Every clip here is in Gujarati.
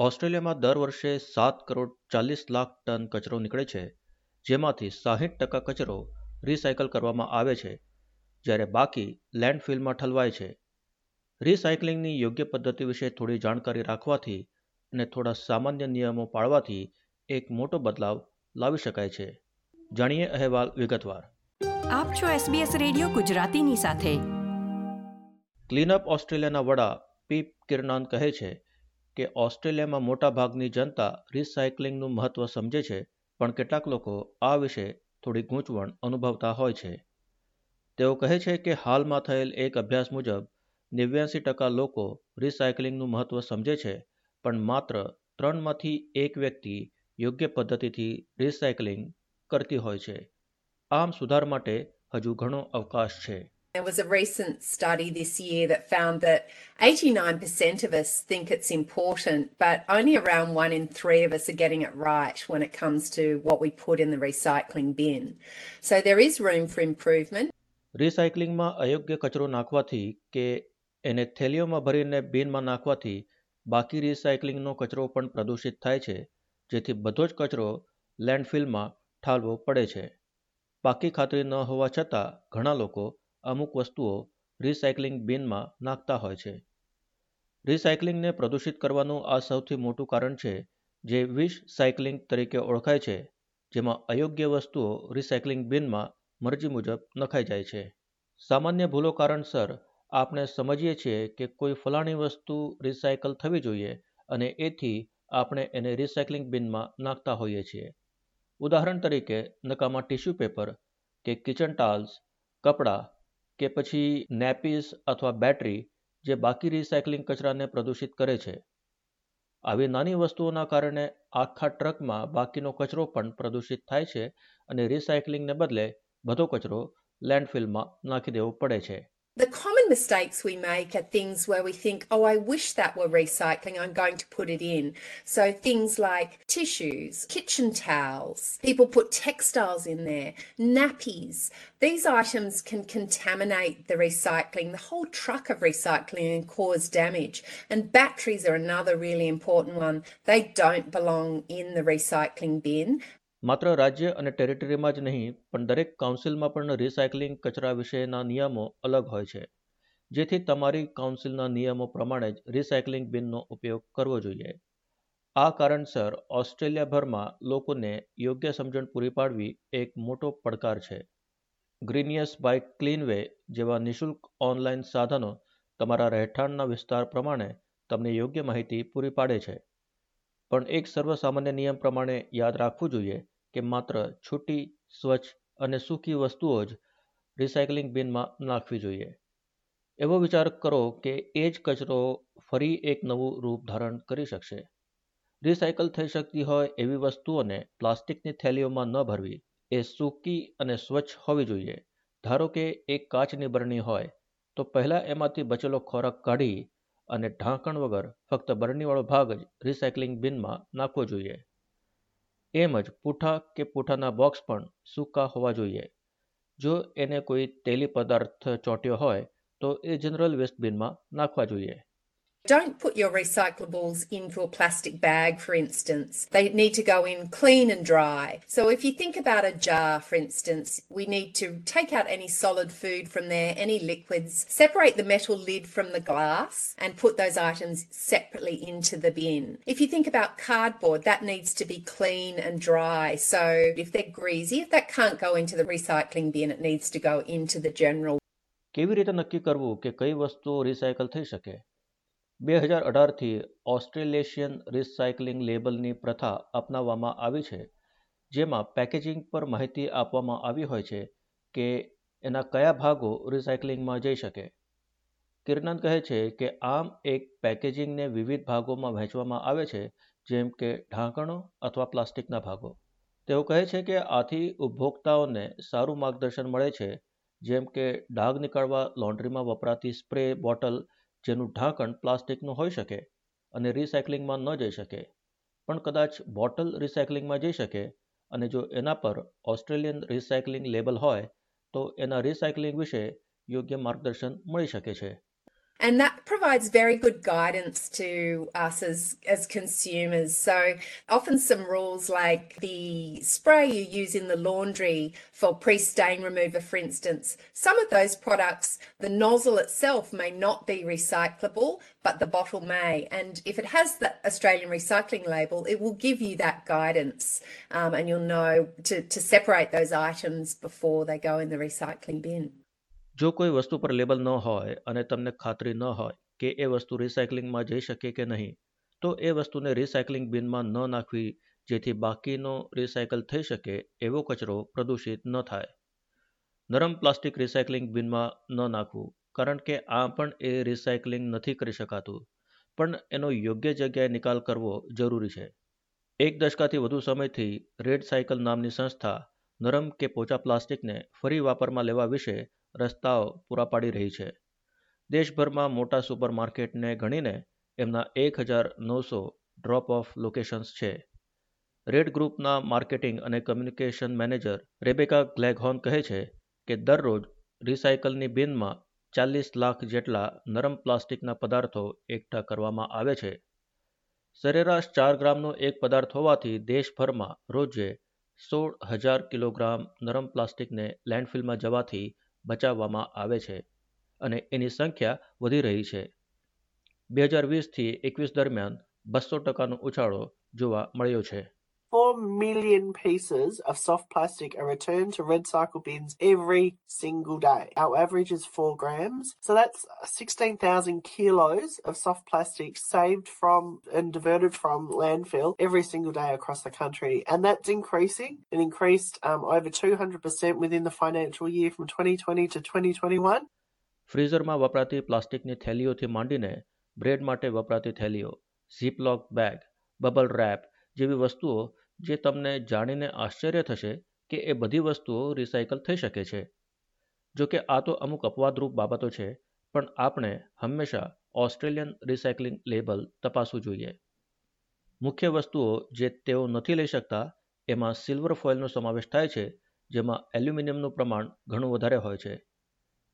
ઓસ્ટ્રેલિયામાં દર વર્ષે સાત કરોડ ચાલીસ લાખ ટન કચરો નીકળે છે જેમાંથી સાહીઠ ટકા કચરો રિસાયકલ કરવામાં આવે છે જ્યારે બાકી લેન્ડફિલમાં ઠલવાય છે. રિસાયકલિંગની યોગ્ય પદ્ધતિ વિશે થોડી જાણકારી રાખવાથી અને થોડા સામાન્ય નિયમો પાળવાથી એક મોટો બદલાવ લાવી શકાય છે. જાણીએ અહેવાલ વિગતવાર. આપ છો SBS રેડિયો ગુજરાતીની સાથે. ક્લીનઅપ ઓસ્ટ્રેલિયાના વડા પીપ કિરનાન કહે છે કે ઓસ્ટ્રેલિયામાં મોટા ભાગની જનતા રિસાયકલિંગનું મહત્વ સમજે છે, પણ કેટલાક લોકો આ વિશે થોડી ગૂંચવણ અનુભવતા હોય છે. તેઓ કહે છે કે હાલમાં થયેલ એક અભ્યાસ મુજબ નેવ્યાસી ટકા લોકો રિસાયકલિંગનું મહત્વ સમજે છે, પણ માત્ર ત્રણમાંથી એક વ્યક્તિ યોગ્ય પદ્ધતિથી રિસાયકલિંગ કરતી હોય છે. આમ સુધાર માટે હજુ ઘણો અવકાશ છે. There was a recent study this year that found that 89% of us think it's important, but only around one in three of us are getting it right when it comes to what we put in the recycling bin. So there is room for improvement. રિસાયકલિંગમાં અયોગ્ય કચરો નાખવાથી કે એને થેલીઓમાં ભરીને બિનમાં નાખવાથી બાકી રિસાયકલિંગનો કચરો પણ પ્રદૂષિત થાય છે જેથી બધો જ કચરો લેન્ડફિલમાં ઠાલવો પડે છે પાકી ખાતરી ન હોવા છતાં ઘણા લોકો અમુક વસ્તુઓ રિસાયકલિંગ બિનમાં નાખતા હોય છે. રિસાયકલિંગને પ્રદૂષિત કરવાનું આ સૌથી મોટું કારણ છે, જે વિશ સાયકલિંગ તરીકે ઓળખાય છે, જેમાં અયોગ્ય વસ્તુઓ રિસાયકલિંગ બિનમાં મરજી મુજબ નખાઈ જાય છે. સામાન્ય ભૂલો કારણસર આપણે સમજીએ છીએ કે કોઈ ફલાણી વસ્તુ રિસાયકલ થવી જોઈએ અને એથી આપણે એને રિસાયકલિંગ બિનમાં નાખતા હોઈએ છીએ. ઉદાહરણ તરીકે નકામા ટિશ્યુ પેપર કે કિચન ટાલ્સ કપડાં કે પછી નેપીસ અથવા બેટરી જે બાકી રિસાયકલિંગ કચરાને પ્રદૂષિત કરે છે. આવી નાની વસ્તુઓના કારણે આખા ટ્રકમાં બાકીનો કચરો પણ પ્રદૂષિત થાય છે અને રિસાયકલિંગને બદલે બધો કચરો લેન્ડફિલમાં નાખી દેવો પડે છે. The common mistakes we make are things where we think, oh, I wish that were recycling, I'm going to put it in. So things like tissues, kitchen towels, people put textiles in there, nappies. These items can contaminate the recycling, the whole truck of recycling, and cause damage. And batteries are another really important one. They don't belong in the recycling bin. માત્ર રાજ્ય અને ટેરિટરીમાં જ નહીં, પણ દરેક કાઉન્સિલમાં પણ રિસાયકલિંગ કચરા વિશેના નિયમો અલગ હોય છે. જેથી તમારી કાઉન્સિલના નિયમો પ્રમાણે જ રિસાયકલિંગ બિનનો ઉપયોગ કરવો જોઈએ. આ કારણસર ઓસ્ટ્રેલિયાભરમાં લોકોને યોગ્ય સમજણ પૂરી પાડવી એક મોટો પડકાર છે. ગ્રીનિયસ બાય ક્લીનવે જેવા નિઃશુલ્ક ઓનલાઈન સાધનો તમારા રહેઠાણના વિસ્તાર પ્રમાણે તમને યોગ્ય માહિતી પૂરી પાડે છે. પણ એક સર્વસામાન્ય નિયમ પ્રમાણે યાદ રાખવું જોઈએ કે માત્ર છૂટી, સ્વચ્છ અને સૂકી વસ્તુઓ જ રિસાયકલિંગ બિનમાં નાખવી જોઈએ. એવો વિચાર કરો કે એ જ કચરો ફરી એક નવું રૂપ ધારણ કરી શકશે. રિસાયકલ થઈ શકતી હોય એવી વસ્તુઓને પ્લાસ્ટિકની થેલીઓમાં ન ભરવી. એ સૂકી અને સ્વચ્છ હોવી જોઈએ. ધારો કે એક કાચની બરણી હોય, તો પહેલાં એમાંથી બચેલો ખોરાક કાઢી અને ઢાંકણ વગર ફક્ત બરણીવાળો ભાગ જ રિસાયકલિંગ બિનમાં નાખવો જોઈએ. એમ જ પૂઠા કે પૂઠાના બોક્સ પણ સૂકા હોવા જોઈએ. જો એને કોઈ તેલી પદાર્થ ચોંટ્યો હોય તો એ જનરલ વેસ્ટ બિનમાં નાખવા જોઈએ. Don't put your recyclables into a plastic bag, for instance. They need to go in clean and dry. So, if you think about a jar, for instance, we need to take out any solid food from there, any liquids, separate the metal lid from the glass, and put those items separately into the bin. If you think about cardboard, that needs to be clean and dry. So, if they're greasy, if that can't go into the recycling bin, it needs to go into the general કેવી રીતે નક્કી કરવું કે કઈ વસ્તુઓ રિસાયકલ થઈ શકે બે હજાર અઢારથી ઓસ્ટ્રેલેશિયન રિસાયકલિંગ લેબલની પ્રથા અપનાવવામાં આવી છે, જેમાં પેકેજિંગ પર માહિતી આપવામાં આવી હોય છે કે એના કયા ભાગો રિસાયકલિંગમાં જઈ શકે. કિરનન કહે છે કે આમ એક પેકેજિંગને વિવિધ ભાગોમાં વહેંચવામાં આવે છે, જેમ કે ઢાંકણો અથવા પ્લાસ્ટિકના ભાગો. તેઓ કહે છે કે આથી ઉપભોક્તાઓને સારું માર્ગદર્શન મળે છે, જેમ કે ડાઘ નીકળવા, લોન્ડ્રીમાં વપરાતી સ્પ્રે બોટલ જેનું ઢાંકણ પ્લાસ્ટિકનું હોઈ શકે અને રિસાયકલિંગમાં ન જઈ શકે. પણ કદાચ બોટલ રિસાયકલિંગમાં જઈ શકે અને જો એના પર ઓસ્ટ્રેલિયન રિસાયકલિંગ લેબલ હોય તો એના રિસાયકલિંગ વિશે યોગ્ય માર્ગદર્શન મળી શકે છે. And that provides very good guidance to us as, as consumers. So, often some rules like the spray you use in the laundry for pre stain remover, for instance, some of those products, the nozzle itself may not be recyclable, but the bottle may. And if it has the Australian recycling label, it will give you that guidance um, and you'll know to, to separate those items before they go in the recycling bin. જો કોઈ વસ્તુ પર લેબલ ન હોય અને તમને ખાતરી ન હોય કે એ વસ્તુ રિસાયકલિંગમાં જઈ શકે કે નહીં, તો એ વસ્તુને રિસાયકલિંગ બિનમાં ન નાખવી જેથી બાકીનો રિસાયકલ થઈ શકે એવો કચરો પ્રદૂષિત ન થાય. નરમ પ્લાસ્ટિક રિસાયકલિંગ બિનમાં ન નાખવું, કારણ કે આ પણ એ રિસાયકલિંગ નથી કરી શકાતું, પણ એનો યોગ્ય જગ્યાએ નિકાલ કરવો જરૂરી છે. એક દશકાથી વધુ સમયથી રેડ સાયકલ નામની સંસ્થા નરમ કે પોચા પ્લાસ્ટિકને ફરી વાપરમાં લેવા વિશે રસ્તાઓ પૂરા પાડી રહી છે. દેશભરમાં મોટા સુપર માર્કેટને ગણીને એમના એક હજાર નવસો ડ્રોપ ઓફ લોકેશન્સ છે. રેડ ગ્રુપના માર્કેટિંગ અને કમ્યુનિકેશન મેનેજર રેબેકા ગ્લેગહોન કહે છે કે દરરોજ રિસાયકલની બિનમાં ચાલીસ લાખ જેટલા નરમ પ્લાસ્ટિકના પદાર્થો એકઠા કરવામાં આવે છે. સરેરાશ ચાર ગ્રામનો એક પદાર્થ હોવાથી દેશભરમાં રોજે સોળ હજાર કિલોગ્રામ નરમ પ્લાસ્ટિકને લેન્ડફિલમાં જવાથી બચાવવામાં આવે છે અને એની સંખ્યા વધી રહી છે. બે હજાર વીસથી એકવીસ દરમિયાન બસો ટકાનો ઉછાળો જોવા મળ્યો છે. 4 million pieces of soft plastic are returned to red cycle bins every single day. Our average is 4 grams. So that's 16,000 kilos of soft plastic saved from and diverted from landfill every single day across the country. And that's increasing. It increased um, over 200% within the financial year from 2020 to 2021. ફ્રીઝરમાં વપરાતી પ્લાસ્ટિકની થેલીઓથી માંડીને બ્રેડ માટે વપરાતી થેલીઓ ઝીપલોક બેગ બબલ રેપ જેવી વસ્તુઓ જે તમને જાણીને આશ્ચર્ય થશે કે એ બધી વસ્તુઓ રિસાયકલ થઈ શકે છે. જો કે આ તો અમુક અપવાદરૂપ બાબતો છે, પણ આપણે હંમેશા ઓસ્ટ્રેલિયન રિસાયકલિંગ લેબલ તપાસવું જોઈએ. મુખ્ય વસ્તુઓ જે તેઓ નથી લઈ શકતા, એમાં સિલ્વર ફોઇલનો સમાવેશ થાય છે, જેમાં એલ્યુમિનિયમનું પ્રમાણ ઘણું વધારે હોય છે.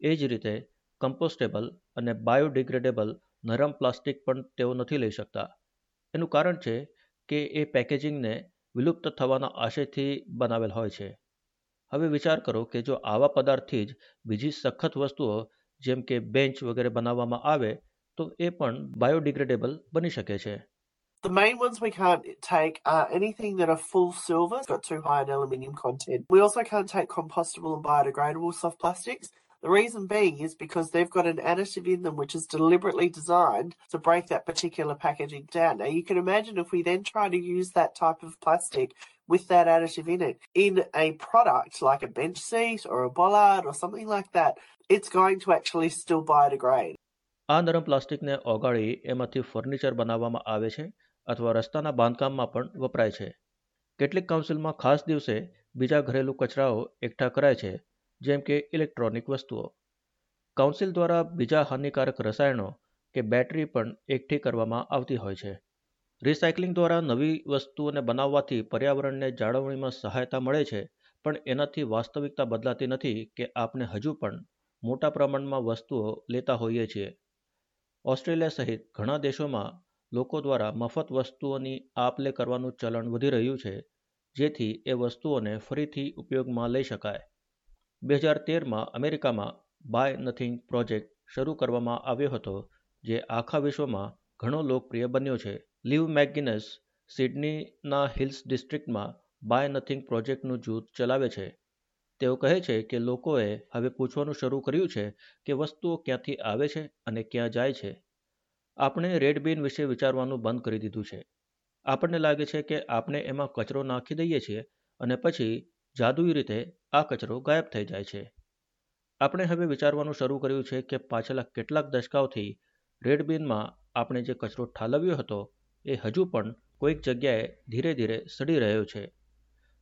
એ જ રીતે કમ્પોસ્ટેબલ અને બાયોડિગ્રેડેબલ નરમ પ્લાસ્ટિક પણ તેઓ નથી લઈ શકતા. એનું કારણ છે કે એ પેકેજિંગને વિલુપ્ત થવાના આશયથી બનાવેલ હોય છે હવે વિચાર કરો કે જો આવા પદાર્થથી જ બીજી સખત વસ્તુઓ જેમ કે બેન્ચ વગેરે બનાવવામાં આવે તો એ પણ બાયોડિગ્રેડેબલ બની શકે છે The main ones we can't take are anything that are full silver, got too high an aluminium content. We also can't take compostable and biodegradable soft plastics. The reason being is because they've got an additive in them which is deliberately designed to break that particular packaging down. Now you can imagine if we then try to use that type of plastic with that additive in it in a product like a bench seat or a bollard or something like that, it's going to actually still biodegrade. આ નરમ પ્લાસ્ટિકને ઓગાળી એમાંથી ફર્નિચર બનાવવામાં આવે છે અથવા રસ્તાના બાંધકામમાં પણ વપરાય છે કેટલીક કાઉન્સિલમાં ખાસ દિવસે બીજા ઘરેલું કચરાઓ એકઠા કરાય છે જેમ કે ઇલેક્ટ્રોનિક વસ્તુઓ. કાઉન્સિલ દ્વારા બીજા હાનિકારક રસાયણો કે બેટરી પણ એકઠી કરવામાં આવતી હોય છે. રિસાયકલિંગ દ્વારા નવી વસ્તુઓને બનાવવાથી પર્યાવરણને જાળવણીમાં સહાયતા મળે છે, પણ એનાથી વાસ્તવિકતા બદલાતી નથી કે આપણે હજુ પણ મોટા પ્રમાણમાં વસ્તુઓ લેતા હોઈએ છીએ. ઓસ્ટ્રેલિયા સહિત ઘણા દેશોમાં લોકો દ્વારા મફત વસ્તુઓની આપ લે કરવાનું ચલણ વધી રહ્યું છે, જેથી એ વસ્તુઓને ફરીથી ઉપયોગમાં લઈ શકાય. બે હજાર તેરમાં અમેરિકામાં બાય નથિંગ પ્રોજેક્ટ શરૂ કરવામાં આવ્યો હતો, જે આખા વિશ્વમાં ઘણો લોકપ્રિય બન્યો છે. લીવ મેકગિનસ સિડનીના હિલ્સ ડિસ્ટ્રિક્ટમાં બાય નથિંગ પ્રોજેક્ટનું જૂથ ચલાવે છે. તેઓ કહે છે કે લોકોએ હવે પૂછવાનું શરૂ કર્યું છે કે વસ્તુઓ ક્યાંથી આવે છે અને ક્યાં જાય છે. આપણે રેડ બિન વિશે વિચારવાનું બંધ કરી દીધું છે. આપણને લાગે છે કે આપણે એમાં કચરો નાખી દઈએ છીએ અને પછી જાદુઈ રીતે આ કચરો ગાયબ થઈ જાય છે. આપણે હવે વિચારવાનું શરૂ કર્યું છે કે પાછલા કેટલાક દશકાઓથી રેડ બિનમાં આપણે જે કચરો ઠાલવ્યો હતો, એ હજુ પણ કોઈક જગ્યાએ ધીરે ધીરે સડી રહ્યો છે.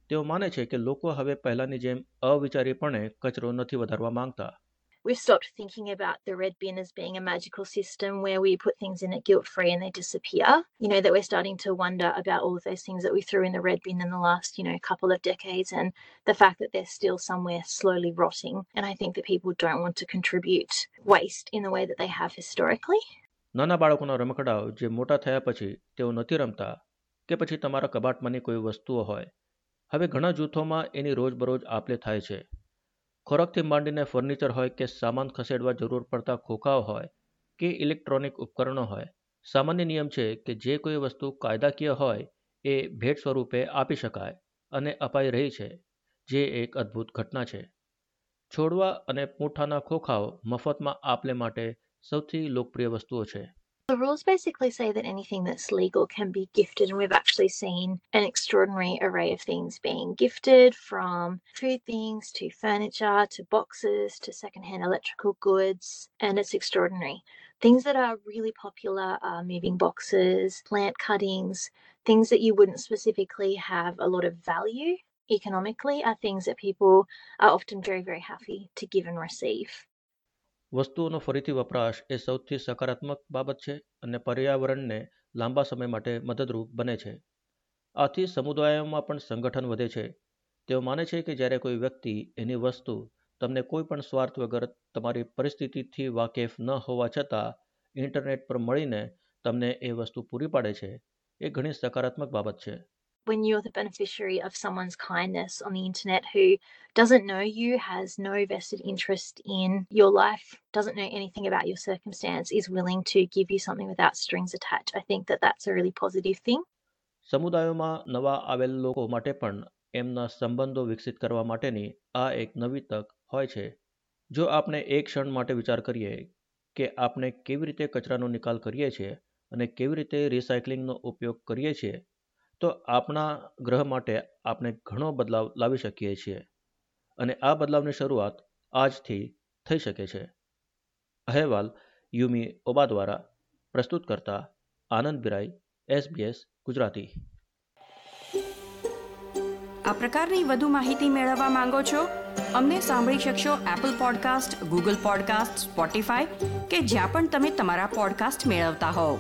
તેઓ માને છે કે લોકો હવે પહેલાંની જેમ અવિચારીપણે કચરો નથી વધારવા માંગતા. we've stopped thinking about the red bin as being a magical system where we put things in it guilt free and they disappear. You know, that we're starting to wonder about all of those things that we threw in the red bin in the last, you know, couple of decades and the fact that they're still somewhere slowly rotting. And I think that people don't want to contribute waste in the way that they have historically. નાના બાળકોના રમકડાઓ જે મોટા થયા પછી તેઓ નથી રમતા કે પછી તમારા કબાટમાંની કોઈ વસ્તુઓ હોય હવે ઘણા જૂથોમાં એની રોજબરોજ આપલે થાય છે ખોરાકથી માંડીને ફર્નિચર હોય કે સામાન ખસેડવા જરૂર પડતા ખોખાઓ હોય કે ઇલેક્ટ્રોનિક ઉપકરણો હોય, સામાન્ય નિયમ છે કે જે કોઈ વસ્તુ કાયદાકીય હોય એ ભેટ સ્વરૂપે આપી શકાય અને અપાઈ રહી છે, જે એક અદ્ભુત ઘટના છે. છોડવા અને પૂંઠાના ખોખાઓ મફતમાં આપલે માટે સૌથી લોકપ્રિય વસ્તુઓ છે. The rules basically say that anything that's legal can be gifted, and we've actually seen an extraordinary array of things being gifted from food things to furniture to boxes to secondhand electrical goods, and it's extraordinary. Things that are really popular are moving boxes, plant cuttings, things that you wouldn't specifically have a lot of value economically are things that people are often very, very happy to give and receive. વસ્તુઓનો ફરીથી વપરાશ એ સૌથી સકારાત્મક બાબત છે અને પર્યાવરણને લાંબા સમય માટે મદદરૂપ બને છે. આથી સમુદાયોમાં પણ સંગઠન વધે છે. તેઓ માને છે કે જ્યારે કોઈ વ્યક્તિ એની વસ્તુ તમને કોઈ પણ સ્વાર્થ વગર તમારી પરિસ્થિતિથી વાકેફ ન હોવા છતાં ઇન્ટરનેટ પર મળીને તમને એ વસ્તુ પૂરી પાડે છે, એ ઘણી સકારાત્મક બાબત છે. When you're the beneficiary of someone's kindness on the internet who doesn't know you, has no vested interest in your life, doesn't know anything about your circumstance, is willing to give you something without strings attached, I think that that's a really positive thing. સમુદાયોમાં નવા આવેલ લોકો માટે પણ એમના સંબંધો વિકસિત કરવા માટેની આ એક નવી તક હોય છે જો આપણે એક ક્ષણ માટે વિચાર કરીએ કે આપણે કેવી રીતે કચરાનો નિકાલ કરીએ છીએ અને કેવી રીતે રિસાયકલિંગનો ઉપયોગ કરીએ છીએ તો આપણા ગ્રહ માટે આપણે ઘણો બદલાવ લાવી શકીએ છીએ. અને આ બદલાવની શરૂઆત આજથી થઈ શકે છે. અહેવાલ યુમી ઓબા દ્વારા પ્રસ્તુત કરતા આનંદ બિરાઈ એસબીએસ ગુજરાતી. આ પ્રકારની વધુ માહિતી મેળવવા માંગો છો? અમને સાંભળી શકશો Apple podcast Google podcast Spotify કે જ્યાં પણ તમે તમારા પોડકાસ્ટ મેળવતા હોવ.